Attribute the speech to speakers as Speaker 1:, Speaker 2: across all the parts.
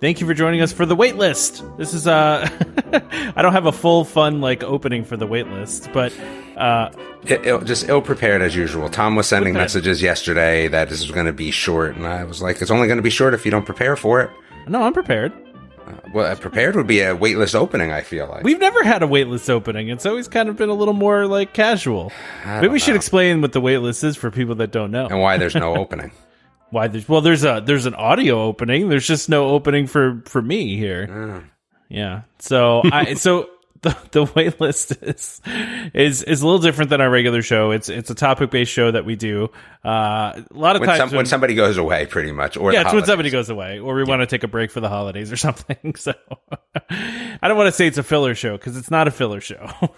Speaker 1: Thank you for joining us for the waitlist. This is uh I don't have a full fun like opening for the waitlist, but uh
Speaker 2: It, it- just ill prepared as usual. Tom was sending messages yesterday that this was going to be short, and I was like, "It's only going to be short if you don't prepare for it."
Speaker 1: no, I'm prepared.
Speaker 2: Well, uh, prepared would be a waitlist opening. I feel like
Speaker 1: We've never had a waitlist opening. It's always kind of been a little more like casual. Maybe we should explain what the waitlist is for people that don't know.
Speaker 2: and why there's no opening.
Speaker 1: Why there's well there's a there's an audio opening. There's just no opening for for me here. Yeah. So I so the the wait list is is is a little different than our regular show. It's it's a topic based show that we do. Uh, a lot of
Speaker 2: When,
Speaker 1: times
Speaker 2: some, when somebody goes away, pretty much, or
Speaker 1: yeah, it's when somebody goes away, or we want to take a break for the holidays or something. So I don't want to say it's a filler show because it's not a filler show.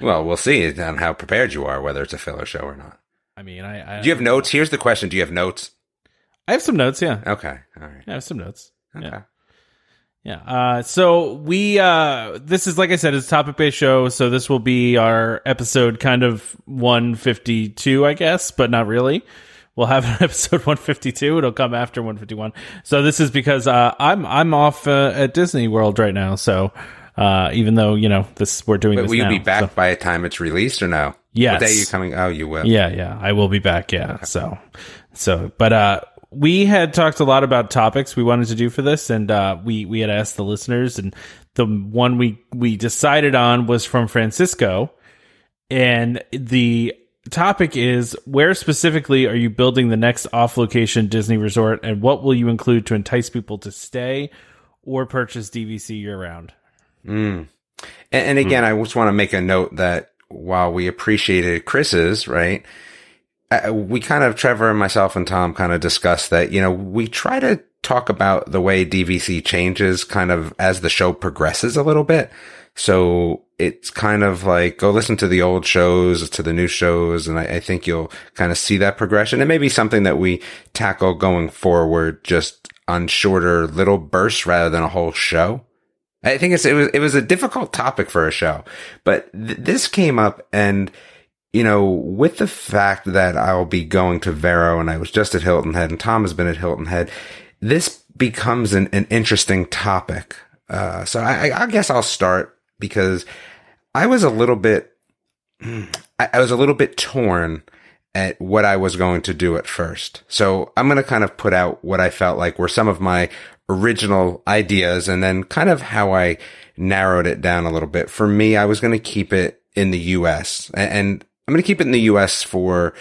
Speaker 2: Well, we'll see on how prepared you are, whether it's a filler show or not.
Speaker 1: I mean, I I,
Speaker 2: Do you have notes? Here's the question: Do you have notes?
Speaker 1: I have some notes. Yeah,
Speaker 2: Okay, all right.
Speaker 1: I have some notes.
Speaker 2: Okay.
Speaker 1: Yeah. Yeah. Uh, so we, uh, this is, like I said, it's a topic based show. So this will be our episode kind of 152, I guess, but not really. We'll have an episode 152. It'll come after 151. So this is because, uh, I'm, I'm off, uh, at Disney World right now. So, uh, even though, you know, this, we're doing
Speaker 2: But will you
Speaker 1: now,
Speaker 2: be back
Speaker 1: so-
Speaker 2: by the time it's released or no?
Speaker 1: Yes.
Speaker 2: What day are you coming? Oh, you will.
Speaker 1: yeah, yeah, I will be back. Yeah. So, so, but, uh, we had talked a lot about topics we wanted to do for this and, uh, we, we had asked the listeners and the one we, we decided on was from Francisco. And the topic is where specifically are you building the next off location Disney resort and what will you include to entice people to stay or purchase DVC year round?
Speaker 2: And, and again, I just want to make a note that while we appreciated Chris's, right, we kind of, Trevor and myself and Tom kind of discussed that, you know, we try to talk about the way DVC changes kind of as the show progresses a little bit. So it's kind of like go listen to the old shows, to the new shows, and I, I think you'll kind of see that progression. It may be something that we tackle going forward just on shorter little bursts rather than a whole show. I think it was, it was a difficult topic for a show, but th- this came up and, you know, with the fact that I'll be going to Vero and I was just at Hilton Head and Tom has been at Hilton Head, this becomes an, an interesting topic. Uh, so I, I guess I'll start because I was a little bit, I, I was a little bit torn at what I was going to do at first. So I'm going to kind of put out what I felt like were some of my original ideas and then kind of how I narrowed it down a little bit. For me, I was going to keep it in the US and I'm going to keep it in the US for,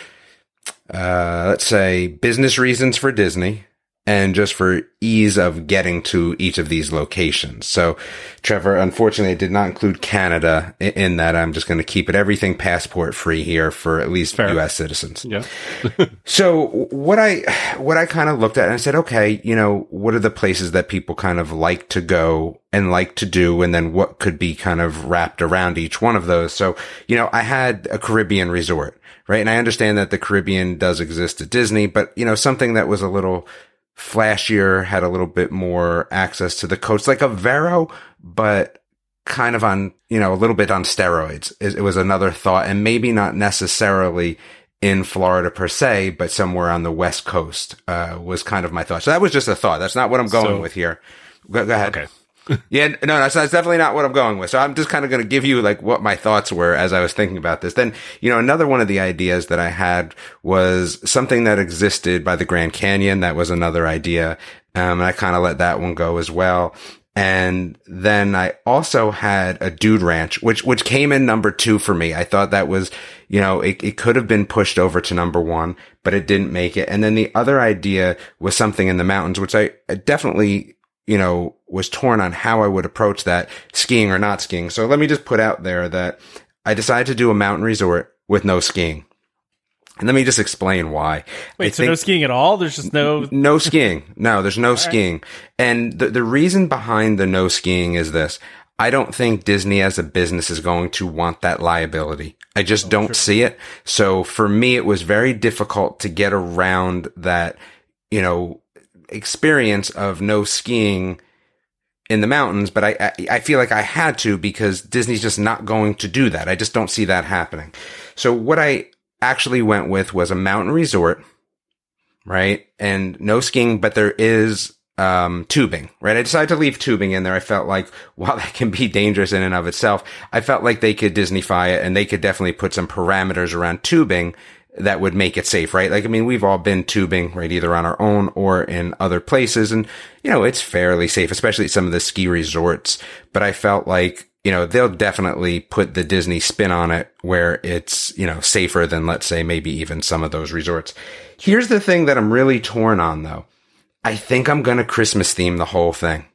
Speaker 2: uh, let's say business reasons for Disney and just for ease of getting to each of these locations. So, Trevor, unfortunately, I did not include Canada in that. I'm just going to keep it everything passport free here for at least
Speaker 1: Fair.
Speaker 2: U.S. citizens.
Speaker 3: Yeah.
Speaker 2: So what I what I kind of looked at and I said, okay, you know, what are the places that people kind of like to go and like to do, and then what could be kind of wrapped around each one of those. So you know, I had a Caribbean resort, right, and I understand that the Caribbean does exist at Disney, but you know, something that was a little flashier, had a little bit more access to the coast, like a Vero, but kind of on, you know, a little bit on steroids. It, it was another thought and maybe not necessarily in Florida per se, but somewhere on the West Coast, uh, was kind of my thought. So that was just a thought. That's not what I'm going
Speaker 3: So-
Speaker 2: with here. Go, go ahead.
Speaker 3: Okay.
Speaker 2: Yeah, no, that's, that's definitely not what I'm going with. So I'm just kind of going to give you like what my thoughts were as I was thinking about this. Then, you know, another one of the ideas that I had was something that existed by the Grand Canyon. That was another idea. Um, and I kind of let that one go as well. And then I also had a dude ranch, which, which came in number two for me. I thought that was, you know, it, it could have been pushed over to number one, but it didn't make it. And then the other idea was something in the mountains, which I I definitely you know, was torn on how I would approach that skiing or not skiing. So let me just put out there that I decided to do a mountain resort with no skiing. And let me just explain why.
Speaker 1: Wait,
Speaker 2: I
Speaker 1: so no skiing at all? There's just no.
Speaker 2: no skiing. No, there's no skiing. And the, the reason behind the no skiing is this. I don't think Disney as a business is going to want that liability. I just oh, don't sure. see it. So for me, it was very difficult to get around that, you know, experience of no skiing in the mountains, but I, I, I feel like I had to because Disney's just not going to do that. I just don't see that happening. So what I actually went with was a mountain resort, right? And no skiing, but there is um, tubing, right? I decided to leave tubing in there. I felt like while that can be dangerous in and of itself, I felt like they could Disneyfy it and they could definitely put some parameters around tubing that would make it safe, right? Like, I mean, we've all been tubing, right? Either on our own or in other places. And, you know, it's fairly safe, especially some of the ski resorts. But I felt like, you know, they'll definitely put the Disney spin on it where it's, you know, safer than, let's say, maybe even some of those resorts. Here's the thing that I'm really torn on though. I think I'm going to Christmas theme the whole thing,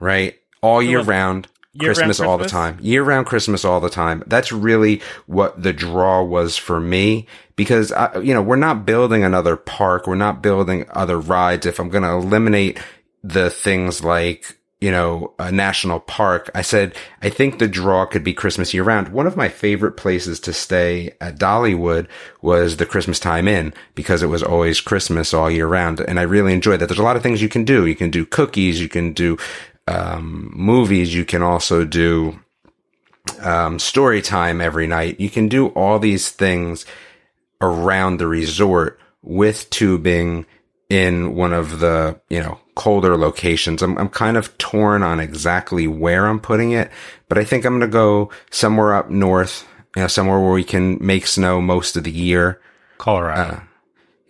Speaker 2: right? All year round. Christmas, all the time, year round Christmas all the time. That's really what the draw was for me because, I, you know, we're not building another park. We're not building other rides. If I'm going to eliminate the things like, you know, a national park, I said, I think the draw could be Christmas year round. One of my favorite places to stay at Dollywood was the Christmas time inn because it was always Christmas all year round. And I really enjoyed that. There's a lot of things you can do. You can do cookies. You can do um, movies, you can also do um, story time every night. You can do all these things around the resort with tubing in one of the, you know, colder locations. I'm, I'm kind of torn on exactly where I'm putting it, but I think I'm going to go somewhere up north, you know, somewhere where we can make snow most of the year.
Speaker 1: Colorado. Uh,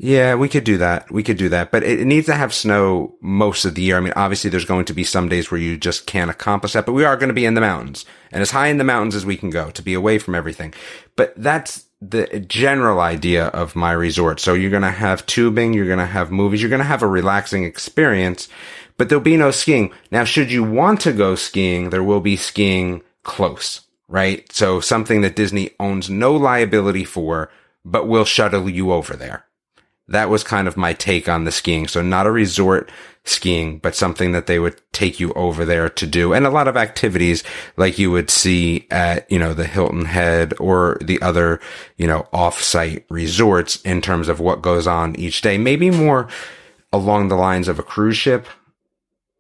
Speaker 2: yeah, we could do that. We could do that, but it, needs to have snow most of the year. I mean, obviously there's going to be some days where you just can't accomplish that, but we are going to be in the mountains and as high in the mountains as we can go to be away from everything. But that's the general idea of my resort. So you're going to have tubing, you're going to have movies, you're going to have a relaxing experience, but there'll be no skiing. Now, should you want to go skiing, there will be skiing close, right? So something that Disney owns no liability for, but will shuttle you over there that was kind of my take on the skiing. So not a resort skiing, but something that they would take you over there to do and a lot of activities like you would see at, you know, the Hilton Head or the other, you know, off-site resorts in terms of what goes on each day. Maybe more along the lines of a cruise ship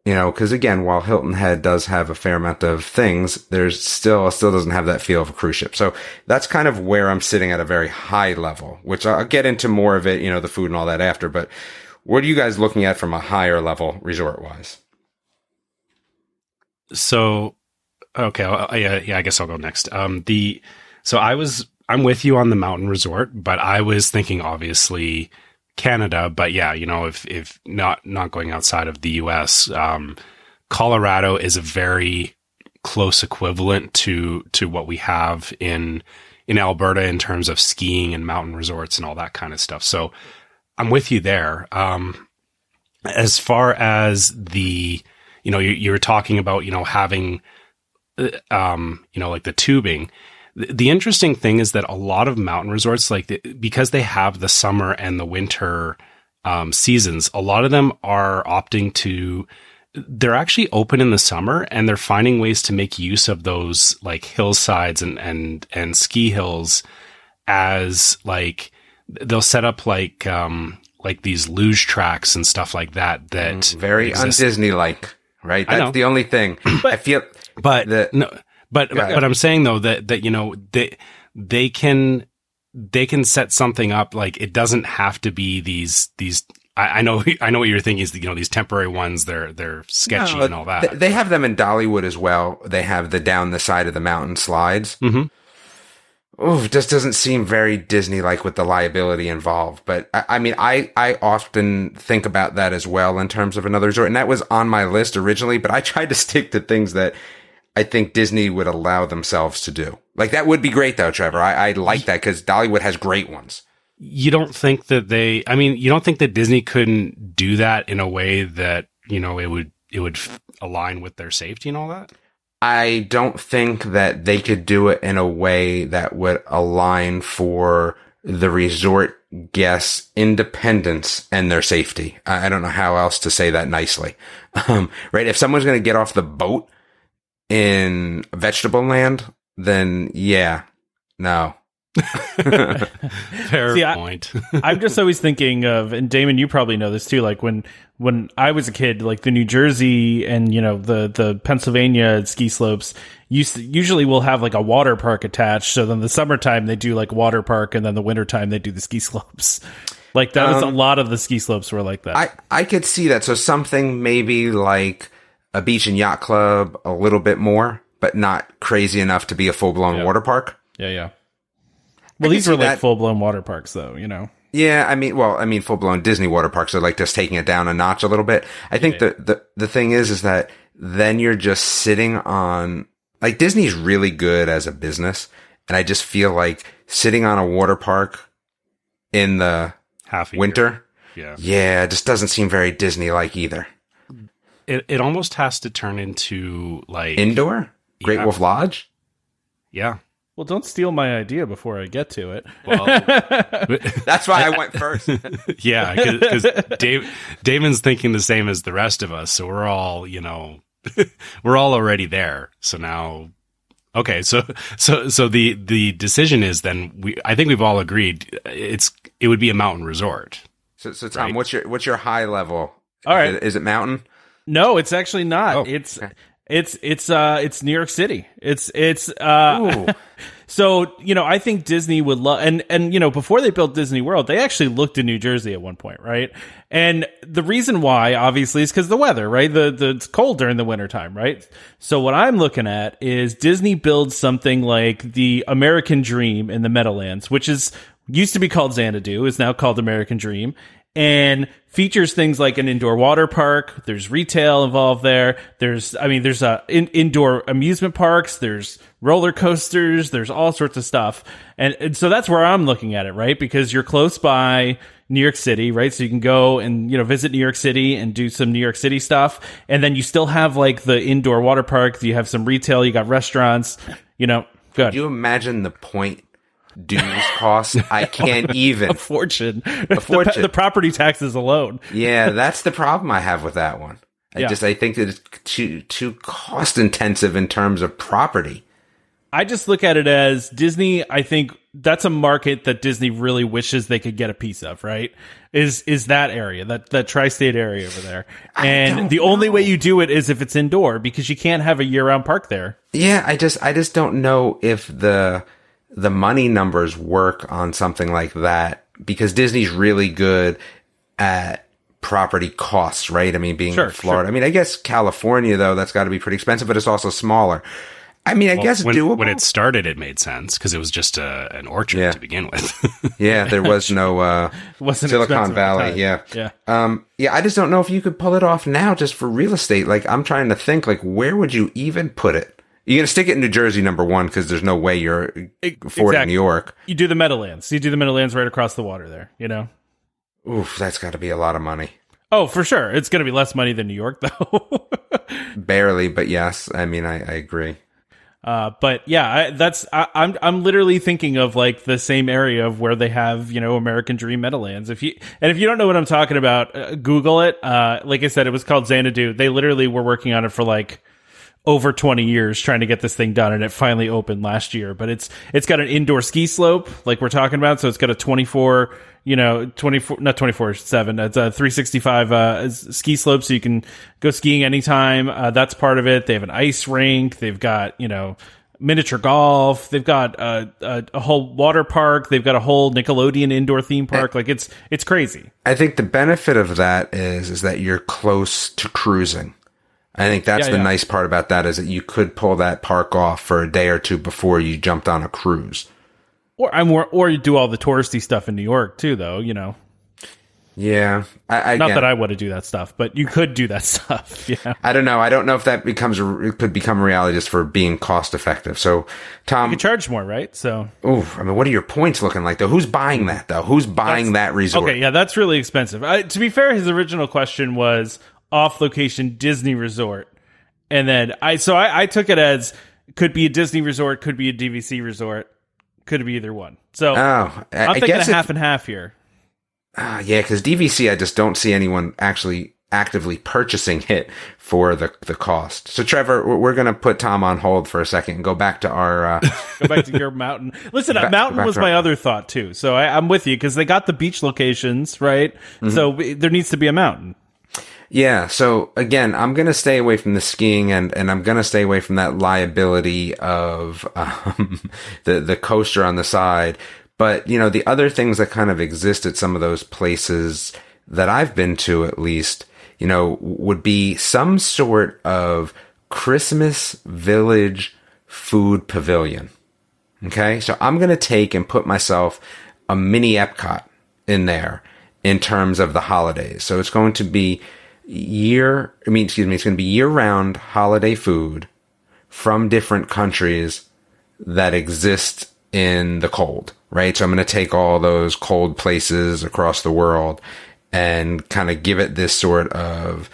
Speaker 2: you know, because again, while Hilton Head does have a fair amount of things, there's still still doesn't have that feel of a cruise ship. So that's kind of where I'm sitting at a very high level, which I'll get into more of it, you know, the food and all that after. But what are you guys looking at from a higher level resort wise?
Speaker 3: So, okay, yeah, yeah, I guess I'll go next. Um, the so I was I'm with you on the mountain resort, but I was thinking obviously Canada, but yeah, you know, if if not not going outside of the U.S., um, Colorado is a very close equivalent to to what we have in in Alberta in terms of skiing and mountain resorts and all that kind of stuff. So I'm with you there. Um, as far as the, you know, you, you were talking about, you know, having, uh, um, you know, like the tubing the interesting thing is that a lot of mountain resorts, like the, because they have the summer and the winter um, seasons, a lot of them are opting to. They're actually open in the summer, and they're finding ways to make use of those like hillsides and and and ski hills as like they'll set up like um like these luge tracks and stuff like that. That mm,
Speaker 2: very un Disney like, right? That's the only thing. But, I feel.
Speaker 3: But the, no but but, but I'm saying though that that you know they they can they can set something up like it doesn't have to be these these I, I know I know what you're thinking is you know these temporary ones they're they're sketchy no, and all that.
Speaker 2: They have them in Dollywood as well. They have the down the side of the mountain slides.
Speaker 3: Mm-hmm.
Speaker 2: Oh, just doesn't seem very Disney like with the liability involved. But I, I, mean, I, I often think about that as well in terms of another resort. And that was on my list originally, but I tried to stick to things that I think Disney would allow themselves to do. Like that would be great though, Trevor. I, I like that because Dollywood has great ones.
Speaker 3: You don't think that they, I mean, you don't think that Disney couldn't do that in a way that, you know, it would, it would align with their safety and all that?
Speaker 2: I don't think that they could do it in a way that would align for the resort guests' independence and their safety. I don't know how else to say that nicely. Um, right. If someone's going to get off the boat in vegetable land, then yeah, no.
Speaker 3: Fair
Speaker 1: See, I-
Speaker 3: point.
Speaker 1: I'm just always thinking of, and Damon, you probably know this too. Like when when I was a kid, like the New Jersey and you know the the Pennsylvania ski slopes used to, usually will have like a water park attached. So then the summertime they do like water park, and then the wintertime they do the ski slopes. Like that was a um, lot of the ski slopes were like that.
Speaker 2: I, I could see that. So something maybe like a beach and yacht club, a little bit more, but not crazy enough to be a full blown water park.
Speaker 1: yeah, yeah. Well,
Speaker 2: can
Speaker 1: these were like
Speaker 2: that.
Speaker 1: full blown water parks, though. You know.
Speaker 2: Yeah, I mean, well, I mean, full blown Disney water parks are like just taking it down a notch a little bit. I think the, the, the thing is, is that then you're just sitting on, like Disney's really good as a business. And I just feel like sitting on a water park in the
Speaker 3: Half a year.
Speaker 2: winter,
Speaker 3: Yeah.
Speaker 2: yeah, just doesn't seem very Disney like either.
Speaker 3: It it almost has to turn into like
Speaker 2: Indoor? Great
Speaker 3: Yeah.
Speaker 2: Wolf Lodge?
Speaker 3: yeah.
Speaker 1: Well, don't steal my idea before I get to it.
Speaker 3: Well,
Speaker 2: That's why I went first.
Speaker 3: yeah, because Dave, Damon's thinking the same as the rest of us, so we're all you know, we're all already there. So now, okay, so so so the the decision is then we I think we've all agreed it's it would be a mountain resort.
Speaker 2: So, so Tom,
Speaker 3: Right.
Speaker 2: what's your what's your high level?
Speaker 1: All right.
Speaker 2: Is it, is it mountain?
Speaker 1: No, it's actually not.
Speaker 2: Oh,
Speaker 1: it's it's it's uh it's New York City. It's it's uh so you know I think Disney would love and and you know before they built Disney World they actually looked in New Jersey at one point right? And the reason why obviously is because the weather right? The the it's cold during the wintertime right? So what I'm looking at is Disney builds something like the American Dream in the Meadowlands which is used to be called Xanadu is now called American Dream and features things like an indoor water park. There's retail involved there. There's, I mean, there's uh, in, indoor amusement parks. There's roller coasters. There's all sorts of stuff. And, and so that's where I'm looking at it, right? Because you're close by New York City, right? So you can go and, you know, visit New York City and do some New York City stuff. And then you still have like the indoor water park. You have some retail. You got restaurants, you know, good.
Speaker 2: Do you imagine the point dues cost? I can't even.
Speaker 1: a fortune. A
Speaker 2: fortune.
Speaker 1: The, property taxes alone.
Speaker 2: Yeah, that's the problem I have with that one. I
Speaker 1: Yeah.
Speaker 2: just I think that it's too too cost intensive in terms of property.
Speaker 1: I just look at it as Disney. I think that's a market that Disney really wishes they could get a piece of. Right? Is is that area that that tri-state area over there? And the only way you do it is if it's indoor because you can't have a year-round park there.
Speaker 2: Yeah, I just I just don't know if the the money numbers work on something like that because Disney's really good at property costs, right? I mean, being
Speaker 1: Sure,
Speaker 2: in Florida. I mean, I guess California though, that's got to be pretty expensive, but it's also smaller. I mean, I guess
Speaker 3: when,
Speaker 2: doable.
Speaker 3: when it started, it made sense because it was just a, an orchard
Speaker 2: Yeah.
Speaker 3: to begin with.
Speaker 2: yeah, there was no uh,
Speaker 1: Wasn't
Speaker 2: Silicon
Speaker 1: expensive at the
Speaker 2: Valley. Yeah,
Speaker 1: Yeah.
Speaker 2: Um, yeah, I just don't know if you could pull it off now just for real estate. Like, I'm trying to think, like, where would you even put it? You're gonna stick it in New Jersey, number one, because there's no way you're affording
Speaker 1: exactly.
Speaker 2: New York.
Speaker 1: You do the Meadowlands. You do the Meadowlands right across the water there. You know.
Speaker 2: Oof, that's got to be a lot of money.
Speaker 1: Oh, for sure. It's going to be less money than New York, though.
Speaker 2: Barely, but yes. I mean, I, I agree.
Speaker 1: Uh, but yeah, I, that's I, I'm I'm literally thinking of like the same area of where they have you know American Dream Meadowlands. If you and if you don't know what I'm talking about, uh, Google it. Uh, like I said, it was called Xanadu. They literally were working on it for like over 20 years trying to get this thing done, and it finally opened last year. But it's it's got an indoor ski slope like we're talking about, so it's got a 24 you know 24 not 24 7 it's a 365 uh ski slope so you can go skiing anytime uh, that's part of it they have an ice rink they've got you know miniature golf they've got uh, a, a whole water park they've got a whole nickelodeon indoor theme park like it's it's crazy
Speaker 2: I think the benefit of that is is that you're close to cruising. I think that's
Speaker 1: Yeah,
Speaker 2: the
Speaker 1: yeah.
Speaker 2: nice part about that is that you could pull that park off for a day or two before you jumped on a cruise.
Speaker 1: or i'm or, or you do all the touristy stuff in new york too though you know
Speaker 2: Yeah, I, I
Speaker 1: not that i want to do that stuff but you could do that stuff yeah
Speaker 2: I don't know. I don't know if that becomes it could become a reality just for being cost effective. So, Tom,
Speaker 1: you charge more right so
Speaker 2: oof, I mean, what are your points looking like though? Who's buying that though? Who's buying that resort?
Speaker 1: Okay, yeah, that's really expensive. I, to be fair, his original question was off location Disney resort. And then I so I, I took it as could be a Disney resort, could be a DVC resort, could be either one. So
Speaker 2: Oh, I,
Speaker 1: I'm
Speaker 2: I
Speaker 1: thinking
Speaker 2: guess
Speaker 1: a half and half here.
Speaker 2: Ah, yeah, because DVC, I just don't see anyone actually actively purchasing it for the the cost. So Trevor, we're, going to put Tom on hold for a second and go back to our uh,
Speaker 1: Go back to your mountain. Listen, a
Speaker 2: Back-
Speaker 1: mountain was my
Speaker 2: our-
Speaker 1: other thought too. So I, I'm with you because they got the beach locations, right?
Speaker 2: Mm-hmm.
Speaker 1: So there needs to be a mountain.
Speaker 2: Yeah. So again, I'm going to stay away from the skiing and, and I'm going to stay away from that liability of, um, the, the coaster on the side. But, you know, the other things that kind of exist at some of those places that I've been to at least, you know, would be some sort of Christmas village food pavilion. Okay. So I'm going to take and put myself a mini Epcot in there in terms of the holidays. So it's going to be year, I mean, excuse me, it's going to be year round holiday food from different countries that exist in the cold, right? So I'm going to take all those cold places across the world and kind of give it this sort of,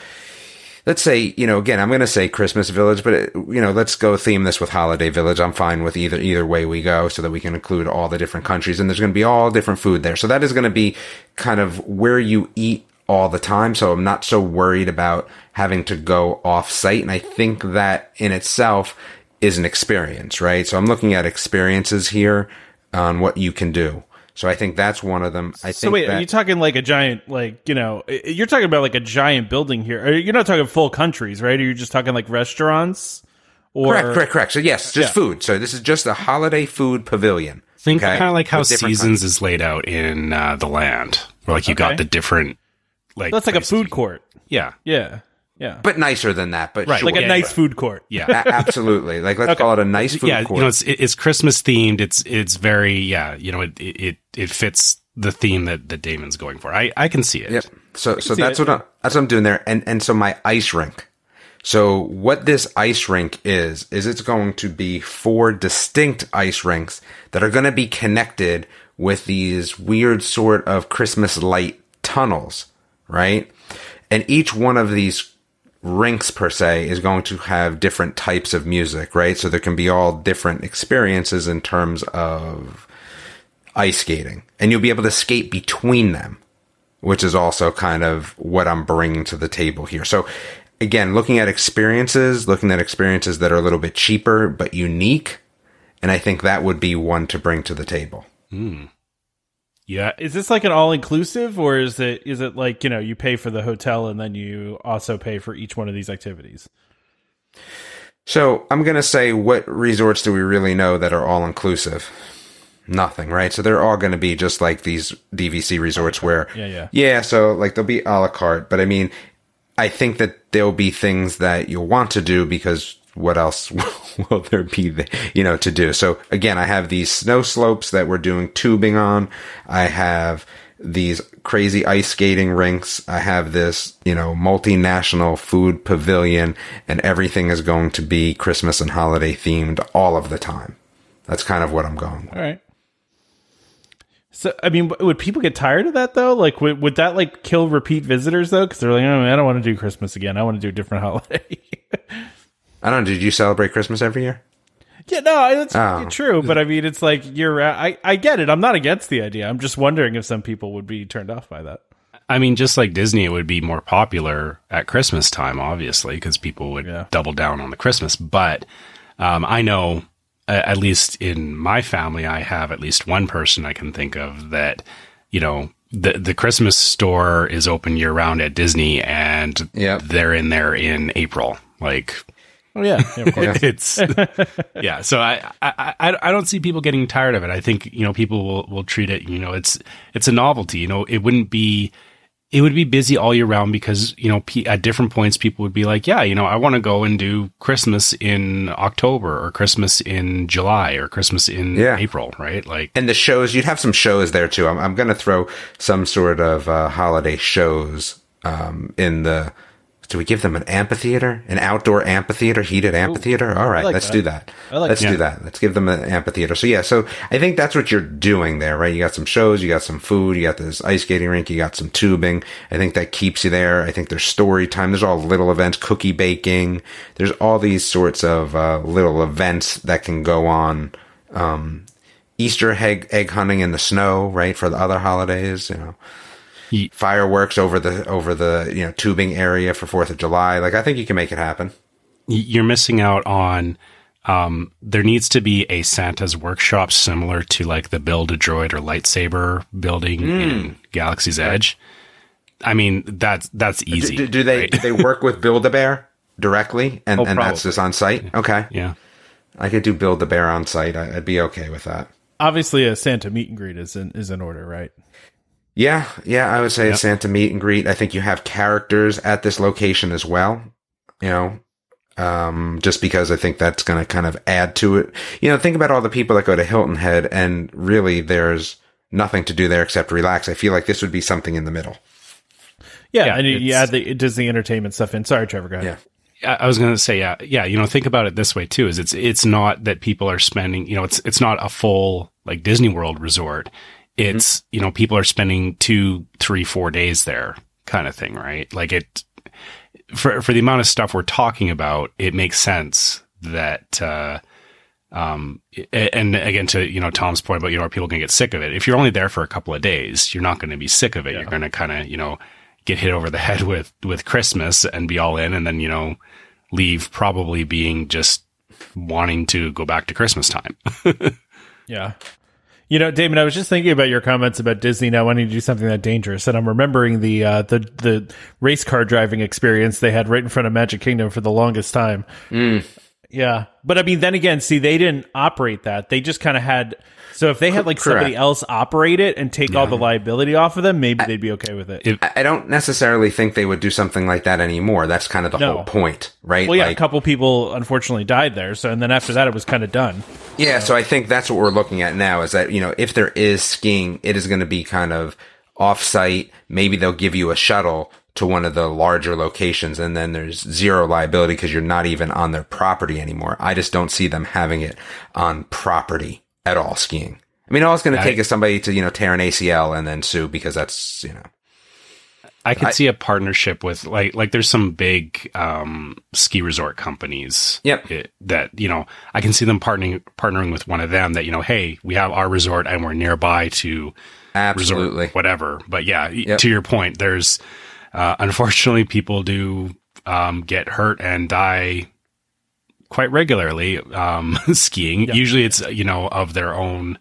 Speaker 2: let's say, you know, again, I'm going to say Christmas Village, but it, you know, let's go theme this with Holiday Village. I'm fine with either either way we go, so that we can include all the different countries, and there's going to be all different food there. So that is going to be kind of where you eat all the time. So I'm not so worried about having to go off site, and I think that in itself is an experience, right? So I'm looking at experiences here on what you can do. So I think that's one of them. I think
Speaker 1: So wait,
Speaker 2: that,
Speaker 1: are you talking like a giant, like you know, you're talking about like a giant building here? You're not talking full countries, right? Are you just talking like restaurants? Or
Speaker 2: correct, correct, correct. So yes, just
Speaker 1: Yeah.
Speaker 2: food. So this is just a holiday food pavilion.
Speaker 3: Think
Speaker 2: Okay.
Speaker 3: kind of like how
Speaker 2: With different
Speaker 3: seasons is laid out in uh, the land, where like you
Speaker 1: Okay.
Speaker 3: got the different like
Speaker 1: That's like a food court.
Speaker 3: Yeah,
Speaker 1: Yeah, yeah,
Speaker 2: but nicer than that. But
Speaker 3: Right,
Speaker 2: sure.
Speaker 1: like a
Speaker 3: Yeah,
Speaker 1: nice food court.
Speaker 3: yeah.
Speaker 2: A- absolutely. Like let's call it a nice food
Speaker 3: yeah,
Speaker 2: court.
Speaker 3: you know, it's it- it's Christmas themed. It's it's very yeah, you know, it it it fits the theme that that Damon's going for. I I can see it.
Speaker 2: Yep. So so that's
Speaker 1: it,
Speaker 2: what I'm, that's what I'm doing there. And and so my ice rink. So what this ice rink is is it's going to be four distinct ice rinks that are going to be connected with these weird sort of Christmas light tunnels, right? And each one of these rinks per se is going to have different types of music, right? So there can be all different experiences in terms of ice skating, and you'll be able to skate between them which is also kind of what I'm bringing to the table here. So again, looking at experiences, looking at experiences that are a little bit cheaper but unique, and I think that would be one to bring to the table. Hmm.
Speaker 3: Yeah,
Speaker 1: Is this like an all inclusive, or is it is it like you know you pay for the hotel and then you also pay for each one of these activities?
Speaker 2: So I'm going to say what resorts do we really know that are all inclusive? Nothing, right? So they're all going to be just like these DVC resorts where,
Speaker 1: Yeah, yeah.
Speaker 2: yeah. So like they'll be a la carte, but I mean, I think that there'll be things that you'll want to do because what else will there be, you know, to do? So again, I have these snow slopes that we're doing tubing on. I have these crazy ice skating rinks. I have this, you know, multinational food pavilion and everything is going to be Christmas and holiday themed all of the time. That's kind of what I'm going with.
Speaker 1: All right. So, I mean, would people get tired of that though? Like, would, would that like kill repeat visitors though? Because they're like, oh, man, I don't want to do Christmas again. I want to do a different holiday.
Speaker 2: I don't know. Did you celebrate Christmas every year?
Speaker 1: yeah, no, that's
Speaker 2: Oh.
Speaker 1: true. But I mean, it's like you're. I I get it. I'm not against the idea. I'm just wondering if some people would be turned off by that.
Speaker 3: I mean, just like Disney, it would be more popular at Christmas time, obviously, because people would
Speaker 1: Yeah.
Speaker 3: double down on the Christmas. But um, I know, at least in my family, I have at least one person I can think of that, you know, the the Christmas store is open year round at Disney, and
Speaker 2: Yep.
Speaker 3: they're in there in April. Like
Speaker 1: Oh yeah, yeah of course.
Speaker 3: it's yeah. So I, I I I don't see people getting tired of it. I think you know people will will treat it. You know, it's it's a novelty. You know, it wouldn't be it would be busy all year round because you know pe- at different points people would be like, yeah, you know, I want to go and do Christmas in October or Christmas in July or Christmas in
Speaker 2: Yeah.
Speaker 3: April, right? Like
Speaker 2: And the shows, you'd have some shows there too. I'm, I'm going to throw some sort of uh, holiday shows um, in the. Do we give them an amphitheater, an outdoor amphitheater, heated amphitheater? All right,
Speaker 1: like
Speaker 2: let's
Speaker 1: that.
Speaker 2: do that.
Speaker 1: Like
Speaker 2: let's
Speaker 1: that.
Speaker 2: do that. Let's give them an amphitheater. So yeah, so I think that's what you're doing there, right? You got some shows, you got some food, you got this ice skating rink, you got some tubing. I think that keeps you there. I think there's story time. There's all little events, cookie baking. There's all these sorts of uh, little events that can go on. Um, Easter egg egg hunting in the snow, right? For the other holidays, you know.
Speaker 3: Ye-
Speaker 2: fireworks over the over the you know tubing area for Fourth of July. Like I think you can make it happen.
Speaker 3: You're missing out on. Um, there needs to be a Santa's workshop similar to like the Build a Droid or lightsaber building in Galaxy's Edge. I mean, that's that's easy.
Speaker 2: Do, do they
Speaker 3: right?
Speaker 2: do they work with Build a Bear directly, and,
Speaker 1: Oh,
Speaker 2: and that's just on site? Okay,
Speaker 3: yeah.
Speaker 2: I could do Build a Bear on site. I, I'd be okay with that.
Speaker 1: Obviously, a Santa meet and greet is in is in order, right?
Speaker 2: Yeah, yeah, I would say a Santa meet and greet. I think you have characters at this location as well. You know, um, just because I think that's going to kind of add to it. You know, think about all the people that go to Hilton Head, and really, there's nothing to do there except relax. I feel like this would be something in the middle.
Speaker 1: Yeah,
Speaker 3: Yeah,
Speaker 1: and you, you add the Disney entertainment stuff in. Sorry, Trevor. Go ahead.
Speaker 2: Yeah.
Speaker 3: I I was going to say, yeah, yeah. You know, think about it this way too: is it's it's not that people are spending, you know, it's it's not a full like Disney World resort. It's you know, people are spending two, three, four days there, kind of thing, right? Like it for for the amount of stuff we're talking about, it makes sense that. uh um, and again, to you know Tom's point about you know are people going to get sick of it? If you're only there for a couple of days, you're not going to be sick of it. You're going to kind of you know get hit over the head with with Christmas and be all in, and then you know leave probably being just wanting to go back to Christmas time.
Speaker 1: Yeah. You know, Damon, I was just thinking about your comments about Disney now wanting to do something that dangerous, and I'm remembering the uh, the the race car driving experience they had right in front of Magic Kingdom for the longest time. Yeah, but I mean, then again, see, they didn't operate that; they just kind of had. So if they had like somebody
Speaker 2: Correct.
Speaker 1: else operate it and take all the liability off of them, maybe they'd be okay with it.
Speaker 3: If-
Speaker 2: I I don't necessarily think they would do something like that anymore. That's kind of the
Speaker 1: No.
Speaker 2: whole point, right?
Speaker 1: well, yeah,
Speaker 2: Like-
Speaker 1: a couple people unfortunately died there, so and then after that, it was kind of done.
Speaker 2: Yeah, so I think that's what we're looking at now is that, you know, if there is skiing, it is going to be kind of off site. Maybe they'll give you a shuttle to one of the larger locations and then there's zero liability because you're not even on their property anymore. I just don't see them having it on property at all skiing. I mean, all it's going to take is somebody to, you know, tear an ACL and then sue because that's, you know,
Speaker 3: I could
Speaker 2: I-
Speaker 3: see a partnership with like like there's some big um, ski resort companies.
Speaker 2: Yep.
Speaker 3: it- that you know I can see them partnering partnering with one of them that you know hey we have our resort and we're nearby to
Speaker 2: absolutely.
Speaker 3: resort, whatever. But yeah,
Speaker 2: Yep.
Speaker 3: to your point, there's uh, unfortunately people do um, get hurt and die quite regularly um, skiing. Usually, it's you know of their own.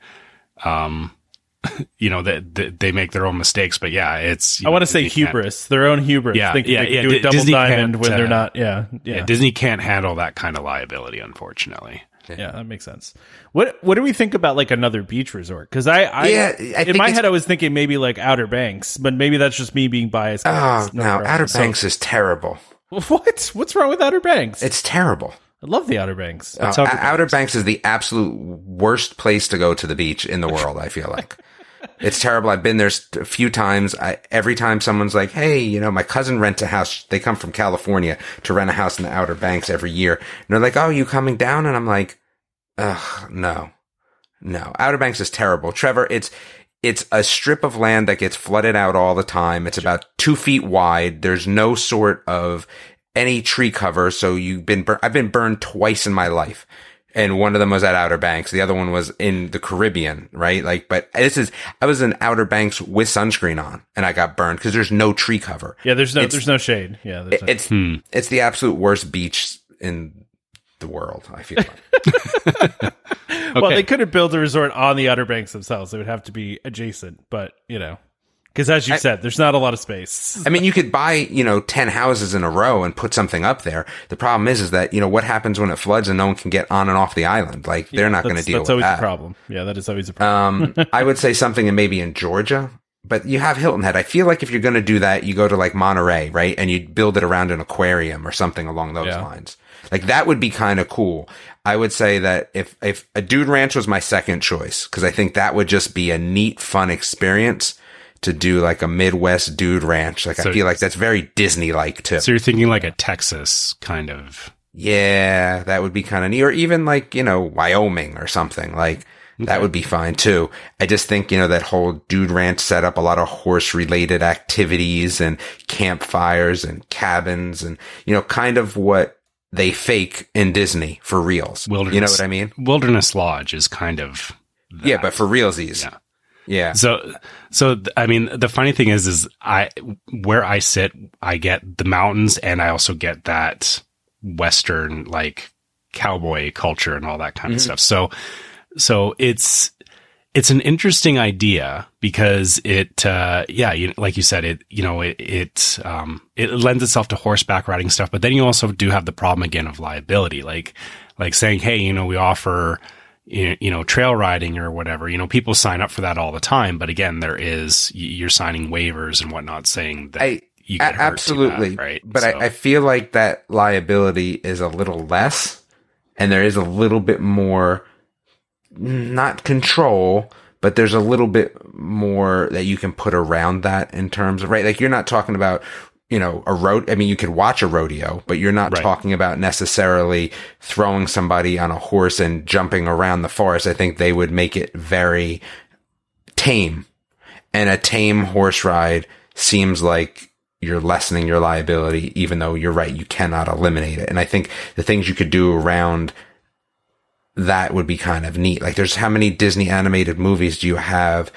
Speaker 3: Um, you know that that they make their own mistakes, but yeah, it's.
Speaker 1: I want to say hubris, their own hubris.
Speaker 3: Yeah,
Speaker 1: thinking
Speaker 3: yeah, yeah,
Speaker 1: do a double
Speaker 3: Disney
Speaker 1: diamond
Speaker 3: can't,
Speaker 1: they're
Speaker 3: uh,
Speaker 1: not. Yeah, yeah,
Speaker 3: Yeah, Disney can't handle that kind of liability, unfortunately.
Speaker 1: Yeah, that makes sense. What What do we think about like another beach resort? Because I, I,
Speaker 2: Yeah, I
Speaker 1: in my head, I was thinking maybe like Outer Banks, but maybe that's just me being biased.
Speaker 2: Oh,
Speaker 1: It's
Speaker 2: no,
Speaker 1: problem.
Speaker 2: Outer
Speaker 1: So-
Speaker 2: Banks is terrible.
Speaker 1: what? What's wrong with Outer Banks?
Speaker 2: It's terrible.
Speaker 1: I love the Outer Banks.
Speaker 2: Uh,
Speaker 3: Outer
Speaker 2: Outer, Outer Banks is the absolute worst place to go to the beach in the world. I feel like it's terrible. I've been there a few times. I, every time someone's like, "Hey, you know, my cousin rents a house. They come from California to rent a house in the Outer Banks every year." And they're like, "Oh, you coming down?" And I'm like, "Ugh, no, no. Outer Banks is terrible, Trevor. It's it's a strip of land that gets flooded out all the time. It's about two feet wide. There's no sort of any tree cover. So you've been, bur- I've been burned twice in my life. And one of them was at Outer Banks. The other one was in the Caribbean, right? Like, but this is, I was in Outer Banks with sunscreen on and I got burned because there's no tree cover.
Speaker 1: yeah, there's no
Speaker 2: it's-
Speaker 1: there's no shade. Yeah, there's no,
Speaker 2: It's,
Speaker 3: Hmm.
Speaker 2: it's the absolute worst beach in the world. I feel like.
Speaker 1: well, they couldn't build a resort on the Outer Banks themselves. It would have to be adjacent, but you know, because as you said, there's not a lot of space.
Speaker 2: I mean, you could buy, you know, 10 houses in a row and put something up there. The problem is, is that, you know, what happens when it floods and no one can get on and off the island? Like, they're not going to deal
Speaker 1: That's
Speaker 2: with
Speaker 1: always
Speaker 2: that.
Speaker 1: a problem. Yeah, that is always a problem.
Speaker 2: Um, I would say something in maybe in Georgia, but you have Hilton Head. I feel like if you're going to do that, you go to like Monterey, right? And you build it around an aquarium or something along those
Speaker 1: Yeah.
Speaker 2: lines. Like that would be kind of cool. I would say that if, if a dude ranch was my second choice, cause I think that would just be a neat, fun experience to do like a Midwest dude ranch. Like
Speaker 3: So-
Speaker 2: I feel like that's very Disney like too.
Speaker 3: So you're thinking like a Texas kind of.
Speaker 2: Yeah, that would be kind of neat. Or even like, you know, Wyoming or something. Like, that would be fine too. I just think, you know, that whole dude ranch set up a lot of horse related activities and campfires and cabins and, you know, kind of what they fake in Disney for reals.
Speaker 3: Wilderness.
Speaker 2: You know what I mean?
Speaker 3: Wilderness Lodge is kind of.
Speaker 2: Yeah, but for realsies.
Speaker 3: Yeah.
Speaker 2: Yeah.
Speaker 3: So, so I mean, the funny thing is, is I where I sit, I get the mountains, and I also get that western like cowboy culture and all that kind of stuff. So, so it's it's an interesting idea because it, uh, yeah, you, like you said, it, you know, it, it, um, it lends itself to horseback riding stuff, but then you also do have the problem again of liability, like, like saying, Hey, you know, we offer, you know, trail riding or whatever, you know, people sign up for that all the time. But again, there is, you're signing waivers and whatnot saying that
Speaker 2: I
Speaker 3: you get
Speaker 2: absolutely
Speaker 3: bad, right?
Speaker 2: But
Speaker 3: So-
Speaker 2: I, I feel like that liability is a little less, and there is a little bit more, not control, but there's a little bit more that you can put around that in terms of right. Like you're not talking about. You know, a road. I mean, you could watch a rodeo, but you're not
Speaker 3: Right.
Speaker 2: talking about necessarily throwing somebody on a horse and jumping around the forest. I think they would make it very tame and a tame horse ride seems like you're lessening your liability, even though you're right, you cannot eliminate it. And I think the things you could do around that would be kind of neat. Like there's how many Disney animated movies do you have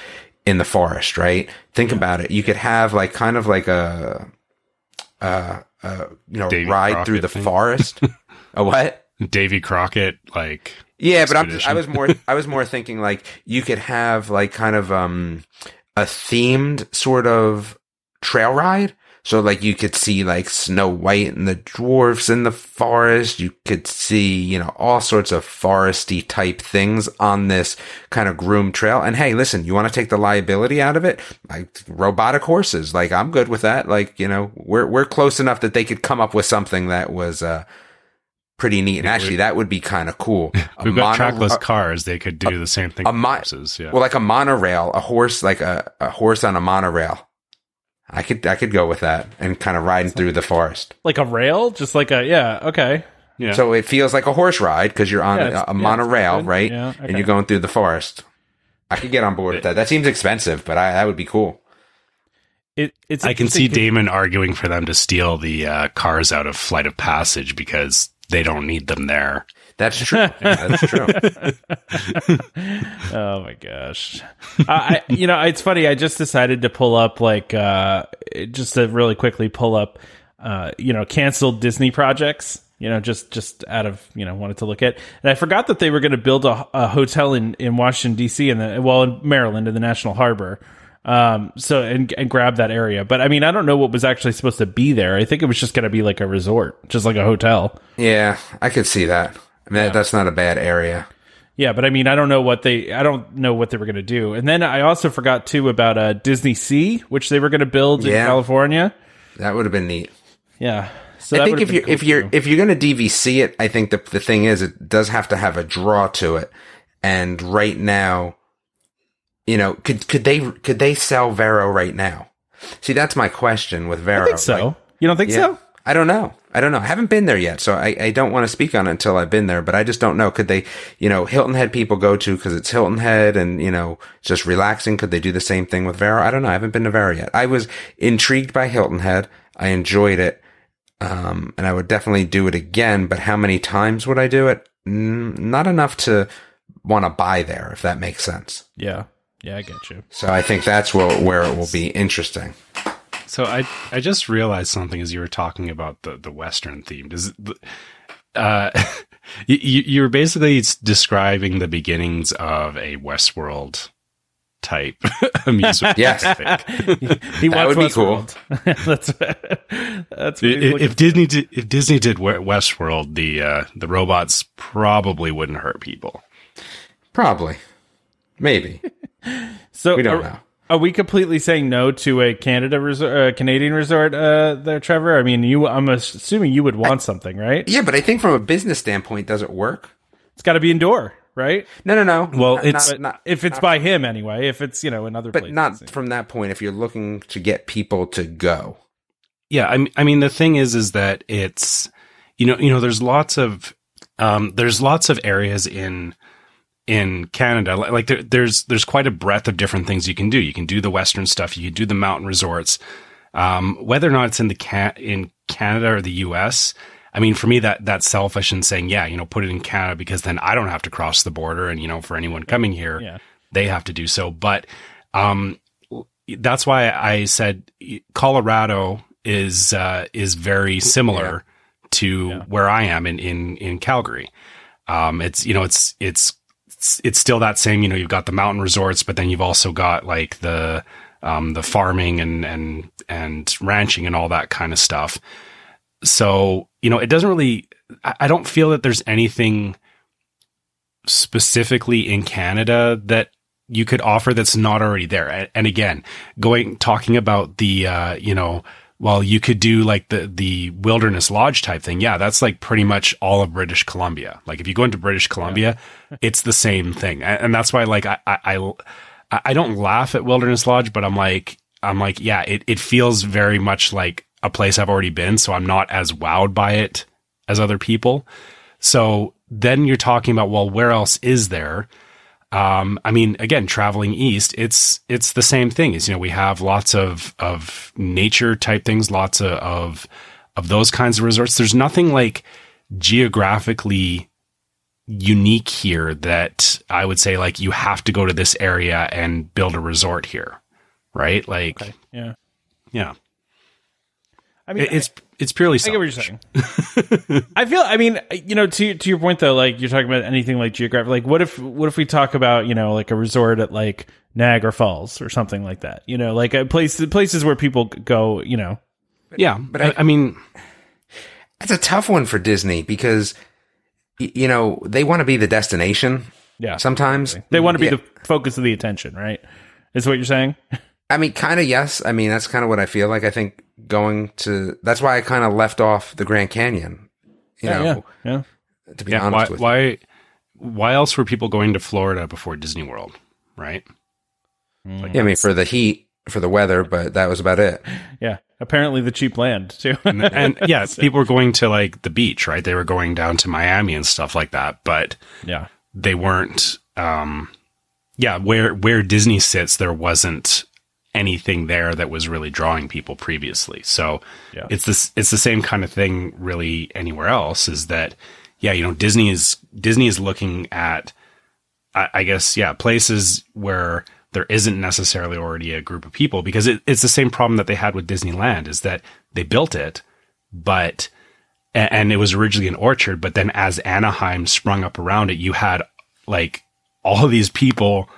Speaker 2: in the forest, right? Think about it. You could have like kind of like a, uh, uh, you know,
Speaker 3: Davy
Speaker 2: ride through the
Speaker 3: thing.
Speaker 2: forest. a what?
Speaker 3: Davy Crockett, like,
Speaker 2: Yeah, but I'm. I was more I was more thinking like you could have like kind of um a themed sort of trail ride. So like you could see like Snow White and the dwarfs in the forest. You could see, you know, all sorts of foresty type things on this kind of groomed trail. And hey, listen, you want to take the liability out of it? Like robotic horses. Like I'm good with that. Like, you know, we're we're close enough that they could come up with something that was uh pretty neat. And actually that would be kind of cool. A
Speaker 3: we've got
Speaker 2: mono-
Speaker 3: trackless cars. They could do the same thing
Speaker 2: a mo-
Speaker 3: horses. Yeah.
Speaker 2: well, like a monorail, a horse, like a, a horse on a monorail. I could, I could go with that and kind of riding through the forest.
Speaker 1: Like a rail, just like a yeah. Okay.
Speaker 3: yeah.
Speaker 2: So it feels like a horse ride because you're on
Speaker 1: Yeah,
Speaker 2: a,
Speaker 1: it's-
Speaker 2: a
Speaker 1: yeah,
Speaker 2: monorail, right?
Speaker 1: Yeah,
Speaker 2: And you're going through the forest. I could get on board with that. That seems expensive, but I, that would be cool.
Speaker 1: It it's
Speaker 3: I can see Damon arguing for them to steal the uh, cars out of Flight of Passage because they don't need them there.
Speaker 2: That's true. That's true.
Speaker 1: Oh my gosh. I, I you know, it's funny. I just decided to pull up like uh just to really quickly pull up uh you know, canceled Disney projects, you know, just just out of, you know, wanted to look at. And I forgot that they were going to build a, a hotel in in Washington DC and the well in Maryland in the National Harbor. Um so and and grab that area. But I mean, I don't know what was actually supposed to be there. I think it was just going to be like a resort, just like a hotel.
Speaker 2: Yeah, I could see that. I mean, that's not a bad area.
Speaker 1: Yeah, but I mean, I don't know what they, I don't know what they were going to do. And then I also forgot too about uh, Disney Sea, which they were going to build in California.
Speaker 2: That would have been neat.
Speaker 1: Yeah, so
Speaker 2: I think if you
Speaker 1: been
Speaker 2: if
Speaker 1: cool,
Speaker 2: you're if you're going to DVC it, I think the the thing is it does have to have a draw to it. And right now, you know, could could they could they sell Vero right now? See, that's my question with Vero.
Speaker 1: I think so.
Speaker 2: Like,
Speaker 1: you don't think
Speaker 2: yeah,
Speaker 1: so?
Speaker 2: I don't know. I don't know. I haven't been there yet, so I, I don't want to speak on it until I've been there. But I just don't know. Could they, you know, Hilton Head people go to because it's Hilton Head and you know just relaxing? Could they do the same thing with Vero? I don't know. I haven't been to Vero yet. I was intrigued by Hilton Head. I enjoyed it, um, and I would definitely do it again. But how many times would I do it? Mm, not enough to want to buy there, if that makes sense.
Speaker 1: Yeah, yeah, I get you.
Speaker 2: So I think that's where where it will be interesting.
Speaker 3: So I I just realized something as you were talking about the the Western theme. Does uh, you you were basically describing the beginnings of a Westworld type amusement.
Speaker 2: Yes.
Speaker 3: park, I think.
Speaker 1: He
Speaker 2: That
Speaker 1: wants
Speaker 2: would be cool.
Speaker 1: That's that's what
Speaker 3: if, if Disney did, if Disney did Westworld, the uh, the robots probably wouldn't hurt people.
Speaker 2: Probably, maybe.
Speaker 1: So
Speaker 2: We don't
Speaker 1: are,
Speaker 2: know.
Speaker 1: Are we completely saying no to a Canada resort, uh, Canadian resort uh, there, Trevor? I mean, you. I'm assuming you would want something, right?
Speaker 2: Yeah, but I think from a business standpoint, does it work?
Speaker 1: It's got to be indoor, right?
Speaker 2: No, no, no.
Speaker 3: Well,
Speaker 2: Not-
Speaker 3: it's-
Speaker 2: not, not-
Speaker 1: If it's by him anyway. If it's you know another,
Speaker 2: but
Speaker 1: places,
Speaker 2: not from that point. If you're looking to get people to go,
Speaker 3: Yeah, I mean, I mean, the thing is, is that it's, you know, you know, there's lots of, um, there's lots of areas in, in Canada, like there, there's, there's quite a breadth of different things you can do. You can do the Western stuff. You can do the mountain resorts. Um, whether or not it's in the can in Canada or the U.S. I mean, for me, that that's selfish in saying, yeah, you know, put it in Canada because then I don't have to cross the border, and you know, for anyone coming here,
Speaker 1: Yeah.
Speaker 3: they have to do so. But Um, that's why I said Colorado is uh, is very similar to
Speaker 1: Yeah.
Speaker 3: where I am in in in Calgary. Um, it's you know it's it's it's it's still that same. You know, you've got the mountain resorts, but then you've also got like the um, the farming and and and ranching and all that kind of stuff. So you know, it doesn't really. I don't feel that there's anything specifically in Canada that you could offer that's not already there. And again, going talking about the uh, you know, well, you could do like the the wilderness lodge type thing. Yeah, that's like pretty much all of British Columbia. Like if you go into British Columbia, it's the same thing, and, and that's why like I, I I I don't laugh at wilderness lodge, but I'm like I'm like yeah, it it feels very much like a place I've already been, so I'm not as wowed by it as other people. So then you're talking about, well, where else is there? Um, I mean, again, traveling east, it's it's the same thing. Is you know we have lots of of nature type things, lots of of, of those kinds of resorts. There's nothing like geographically unique here that I would say like you have to go to this area and build a resort here, right? Like,
Speaker 1: Yeah.
Speaker 3: yeah,
Speaker 1: I mean,
Speaker 3: It- it's it's purely.
Speaker 1: I get what you're
Speaker 3: selfish.
Speaker 1: saying. I feel. I mean, you know, to to your point though, like you're talking about anything like geographic. Like, what if what if we talk about you know like a resort at like Niagara Falls or something like that? You know, like a place places where people go. You know,
Speaker 3: Yeah, but I, I mean,
Speaker 2: It's a tough one for Disney because, you know, they want to be the destination
Speaker 1: yeah.
Speaker 2: sometimes.
Speaker 1: they want to be
Speaker 2: Yeah.
Speaker 1: the focus of the attention, right? Is what you're saying?
Speaker 2: I mean, kind of yes. I mean, that's kind of what I feel like. I think going to that's why I kind of left off the Grand Canyon. You know,
Speaker 1: yeah. Yeah.
Speaker 2: to be
Speaker 3: yeah. Why,
Speaker 2: honest with you.
Speaker 3: why why else were people going to Florida before Disney World, right? Like,
Speaker 2: Yeah, I mean, for the heat, for the weather, but that was about it.
Speaker 1: Yeah. Apparently the cheap land too.
Speaker 3: and, and yeah, people were going to like the beach, right? They were going down to Miami and stuff like that, but
Speaker 1: yeah.
Speaker 3: they weren't. Um, yeah, where where Disney sits, there wasn't anything there that was really drawing people previously. So
Speaker 1: Yeah.
Speaker 3: it's this it's the same kind of thing really anywhere else. Is that yeah, you know, Disney is Disney is looking at I, I guess yeah, places where there isn't necessarily already a group of people because it, it's the same problem that they had with Disneyland is that they built it, but and it was originally an orchard, but then as Anaheim sprung up around it, you had like all of these people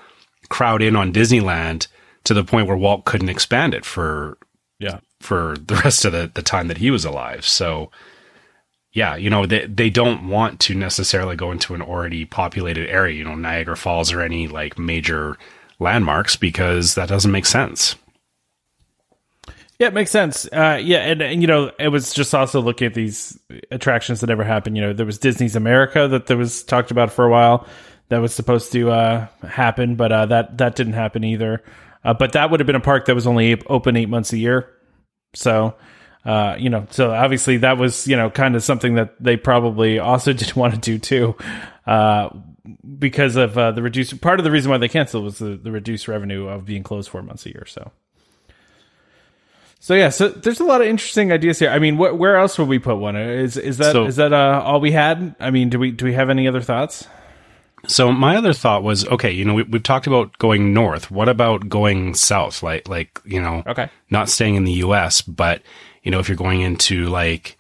Speaker 3: crowd in on Disneyland to the point where Walt couldn't expand it for
Speaker 1: Yeah.
Speaker 3: for the rest of the, the time that he was alive. So yeah, you know, they they don't want to necessarily go into an already populated area, you know, Niagara Falls or any like major landmarks because that doesn't make sense.
Speaker 1: Yeah, it makes sense. Uh, yeah, and, and you know, it was just also looking at these attractions that never happened. You know, there was Disney's America that there was talked about for a while that was supposed to uh, happen, but uh, that that didn't happen either. Uh, but that would have been a park that was only open eight months a year. So, uh, you know, so obviously that was you know kind of something that they probably also didn't want to do too, uh, because of uh, the reduced. Part of the reason why they canceled was the, the reduced revenue of being closed four months a year. So. So yeah, so there's a lot of interesting ideas here. I mean, wh- where else would we put one? Is is that is
Speaker 3: So-
Speaker 1: that uh, all we had? I mean, do we do we have any other thoughts?
Speaker 3: So my other thought was, okay, you know, we, we've talked about going north. What about going south? Like, like, you know,
Speaker 1: Okay.
Speaker 3: not staying in the U.S., but you know, if you're going into like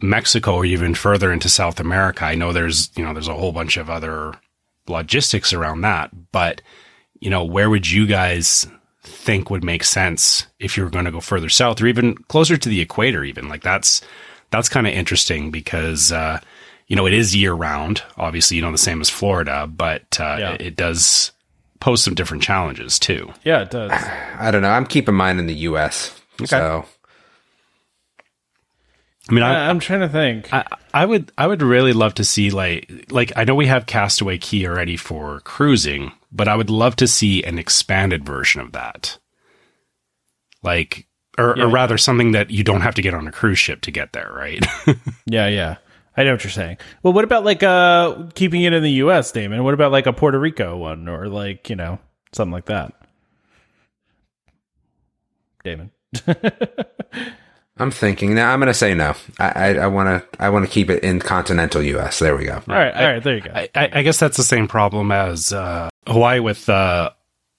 Speaker 3: Mexico or even further into South America, I know there's, you know, there's a whole bunch of other logistics around that. But you know, where would you guys think would make sense if you were going to go further south or even closer to the equator? Even like that's that's kind of interesting because uh, you know it is year round. Obviously, you know the same as Florida, but uh,
Speaker 1: Yeah.
Speaker 3: it, it does pose some different challenges too.
Speaker 1: Yeah, it does.
Speaker 2: I don't know. I'm keeping mine in the U.S. So
Speaker 3: I mean, I,
Speaker 1: I, I'm trying to think.
Speaker 3: I, I would I would really love to see like like I know we have Castaway Cay already for cruising, but I would love to see an expanded version of that. Like or,
Speaker 1: Yeah.
Speaker 3: or rather something that you don't have to get on a cruise ship to get there, right?
Speaker 1: Yeah, yeah. I know what you're saying. Well, what about like uh keeping it in the U.S., Damon? What about like a Puerto Rico one or like you know something like that? Damon.
Speaker 2: I'm thinking. Now I'm going to say no. I I want to I want to keep it in continental U.S. There we go.
Speaker 1: All right, all right. There you go.
Speaker 3: I, I I guess that's the same problem as uh, Hawaii with uh,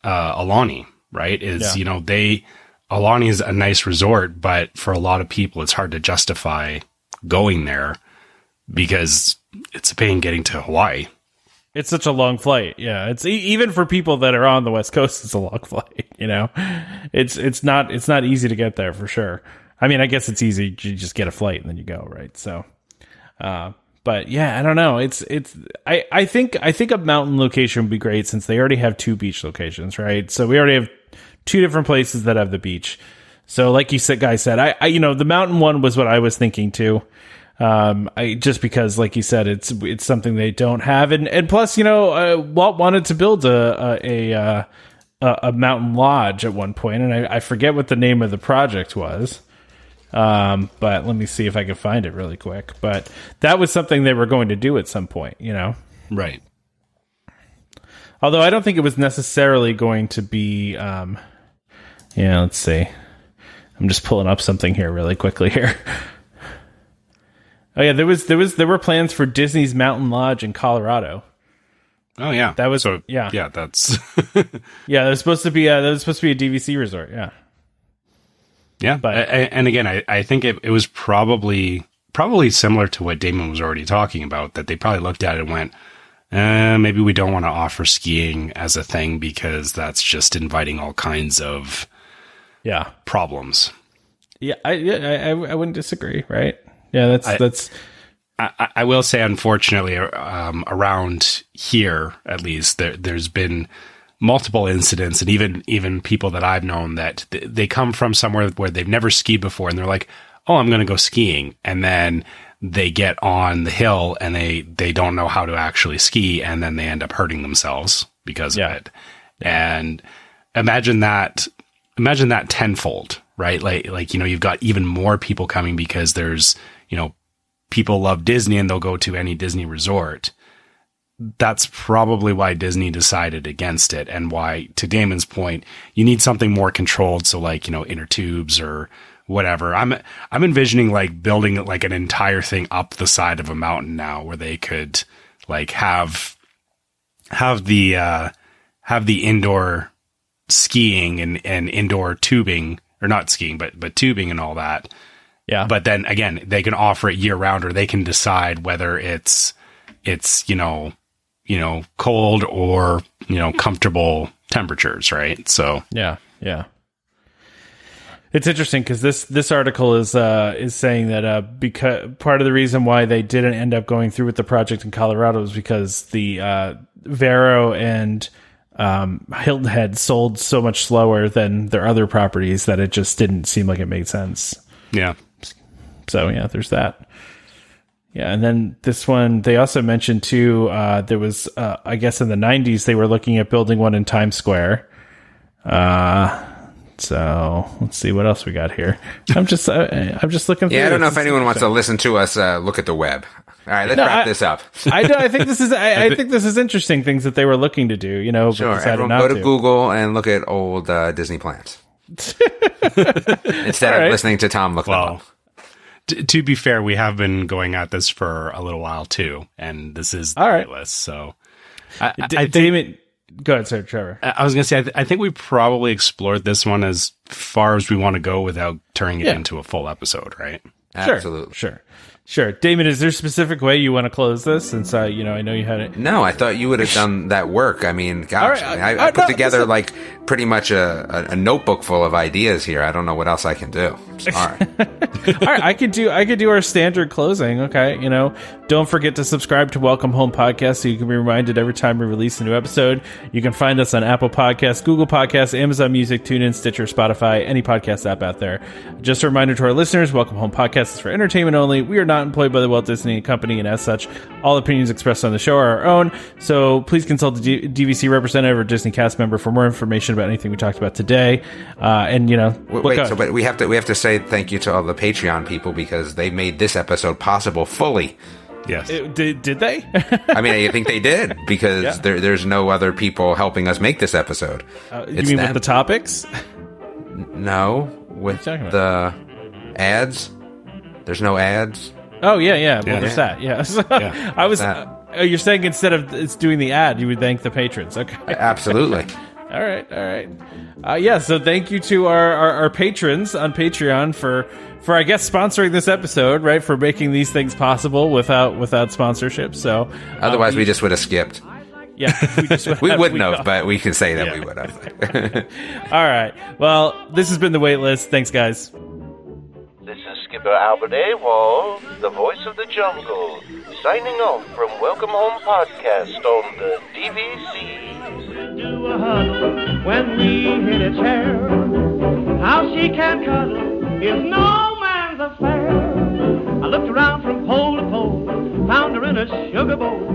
Speaker 3: uh, Aulani, right? Is
Speaker 1: Yeah.
Speaker 3: you know they Aulani is a nice resort, but for a lot of people, it's hard to justify going there because it's a pain getting to Hawaii.
Speaker 1: It's such a long flight. Yeah, it's even for people that are on the West Coast. It's a long flight. You know, it's it's not it's not easy to get there for sure. I mean, I guess it's easy. You just get a flight and then you go right. So, uh, but yeah, I don't know. It's it's I I think I think a mountain location would be great since they already have two beach locations, right? So we already have two different places that have the beach. So, like you said, guy said, I, I you know the mountain one was what I was thinking too. Um, I just because, like you said, it's it's something they don't have, and and plus, you know, uh, Walt wanted to build a a a, uh, a a mountain lodge at one point, and I, I forget what the name of the project was. Um, but let me see if I can find it really quick. But that was something they were going to do at some point, you know.
Speaker 3: Right.
Speaker 1: Although I don't think it was necessarily going to be. Um, yeah, let's see. I'm just pulling up something here really quickly here. Oh yeah, there was there was there were plans for Disney's Mountain Lodge in Colorado.
Speaker 3: Oh yeah,
Speaker 1: That was-
Speaker 3: so.
Speaker 1: yeah.
Speaker 3: yeah. That's
Speaker 1: Yeah, there's supposed to be a, there was supposed to be a DVC resort. Yeah,
Speaker 3: yeah.
Speaker 1: But-
Speaker 3: But and again, I I think it, it was probably probably similar to what Damon was already talking about. That they probably looked at it and went, uh, maybe we don't want to offer skiing as a thing because that's just inviting all kinds of
Speaker 1: yeah,
Speaker 3: problems.
Speaker 1: yeah. I yeah, I, I I wouldn't disagree. Right? Yeah, that's
Speaker 3: I-
Speaker 1: that's
Speaker 3: I, I- will say, unfortunately, um, around here at least, there, there's been multiple incidents, and even even people that I've known that th- they come from somewhere where they've never skied before, and they're like, "Oh, I'm going to go skiing," and then they get on the hill and they they don't know how to actually ski, and then they end up hurting themselves because
Speaker 1: Yeah.
Speaker 3: of it. And imagine that imagine that tenfold, right? Like like you know, you've got even more people coming because there's you know people love Disney and they'll go to any Disney resort. That's probably why Disney decided against it and why, to Damon's point, you need something more controlled. So like, you know, inner tubes or whatever. I'm, I'm envisioning like building like an entire thing up the side of a mountain now where they could like have, have the, uh, have the indoor skiing and, and indoor tubing or not skiing, but, but tubing and all that
Speaker 1: yeah.
Speaker 3: but then again they can offer it year round or they can decide whether it's it's you know you know cold or you know comfortable temperatures right so
Speaker 1: Yeah, yeah. It's interesting because this this article is uh, is saying that uh, because part of the reason why they didn't end up going through with the project in Colorado is because the uh, Vero and um, Hilton Head sold so much slower than their other properties that it just didn't seem like it made sense.
Speaker 3: yeah
Speaker 1: So yeah, there's that. Yeah, and then this one they also mentioned too. Uh, there was, uh, I guess, in the '90s they were looking at building one in Times Square. Uh, so let's see what else we got here. I'm just, uh, I'm just looking.
Speaker 2: Yeah, I don't know if anyone wants to listen to us uh, look at the web. All right, let's
Speaker 1: No,
Speaker 2: wrap
Speaker 1: I-
Speaker 2: this up.
Speaker 1: I, I think this is, I, I think this is interesting things that they were looking to do. You know,
Speaker 2: Sure,
Speaker 1: decided
Speaker 2: everyone
Speaker 1: not
Speaker 2: go to,
Speaker 1: to.
Speaker 2: Google and look at old uh, Disney plans instead
Speaker 1: All right.
Speaker 2: of listening to Tom look them
Speaker 3: well
Speaker 2: up.
Speaker 3: t- to be fair we have been going at this for a little while too and this is the
Speaker 1: All right.
Speaker 3: list so I, I
Speaker 1: D-
Speaker 3: I think
Speaker 1: Damon, go ahead, sir, Trevor.
Speaker 3: I was gonna say I, th- I think we probably explored this one as far as we want to go without turning it
Speaker 1: Yeah.
Speaker 3: into a full episode right
Speaker 2: Absolutely.
Speaker 1: sure, sure. Damon, is there a specific way you want to close this? Since uh, you know, I know you had it.
Speaker 2: No, I thought you would have done that work. I mean, gosh,
Speaker 1: All
Speaker 2: I,
Speaker 1: right,
Speaker 2: I,
Speaker 1: uh,
Speaker 2: I put
Speaker 1: no,
Speaker 2: together
Speaker 1: listen.
Speaker 2: like pretty much a, a, notebook full of ideas here. I don't know what else I can do. Sorry.
Speaker 1: All right, I could do I could do our standard closing. Okay, you know, don't forget to subscribe to Welcome Home Podcast so you can be reminded every time we release a new episode. You can find us on Apple Podcasts, Google Podcasts, Amazon Music, TuneIn, Stitcher, Spotify, any podcast app out there. Just a reminder to our listeners: Welcome Home Podcast is for entertainment only. We are not employed by the Walt Disney Company, and as such, all opinions expressed on the show are our own. So please consult the D- DVC representative or Disney cast member for more information about anything we talked about today. Uh, and you know,
Speaker 2: Wait, wait, so but we have to we have to say thank you to all the Patreon people because they made this episode possible fully.
Speaker 3: yes
Speaker 1: It- did, did they?
Speaker 2: I mean, I think they did because
Speaker 1: Yeah.
Speaker 2: there, there's no other people helping us make this episode.
Speaker 1: Uh, you
Speaker 2: It's
Speaker 1: mean
Speaker 2: them.
Speaker 1: with the topics?
Speaker 2: No, with
Speaker 1: What are you
Speaker 2: the ads. There's no ads.
Speaker 1: Oh yeah, yeah. Well,
Speaker 3: Yeah.
Speaker 1: there's that. Yeah. So,
Speaker 3: Yeah.
Speaker 1: I was.
Speaker 2: That.
Speaker 1: Uh, you're saying instead of it's doing the ad, you would thank the patrons. Okay.
Speaker 2: Absolutely.
Speaker 1: All right, all right. Uh, yeah, so thank you to our, our, our patrons on Patreon for for I guess sponsoring this episode, right? For making these things possible without without sponsorship. So uh,
Speaker 2: Otherwise, we just would have skipped.
Speaker 1: yeah, we, just would
Speaker 2: we wouldn't
Speaker 1: we-
Speaker 2: have, but we can say that
Speaker 1: Yeah.
Speaker 2: we would have.
Speaker 1: All right. Well, this has been the wait list. Thanks, guys.
Speaker 4: This is Skipper Albert Awol, the voice of the jungle, signing off from Welcome Home Podcast on the DVC.
Speaker 5: do a huddle when we hit a chair. How she can cuddle is no man's affair. I looked around from pole to pole, found her in a sugar bowl,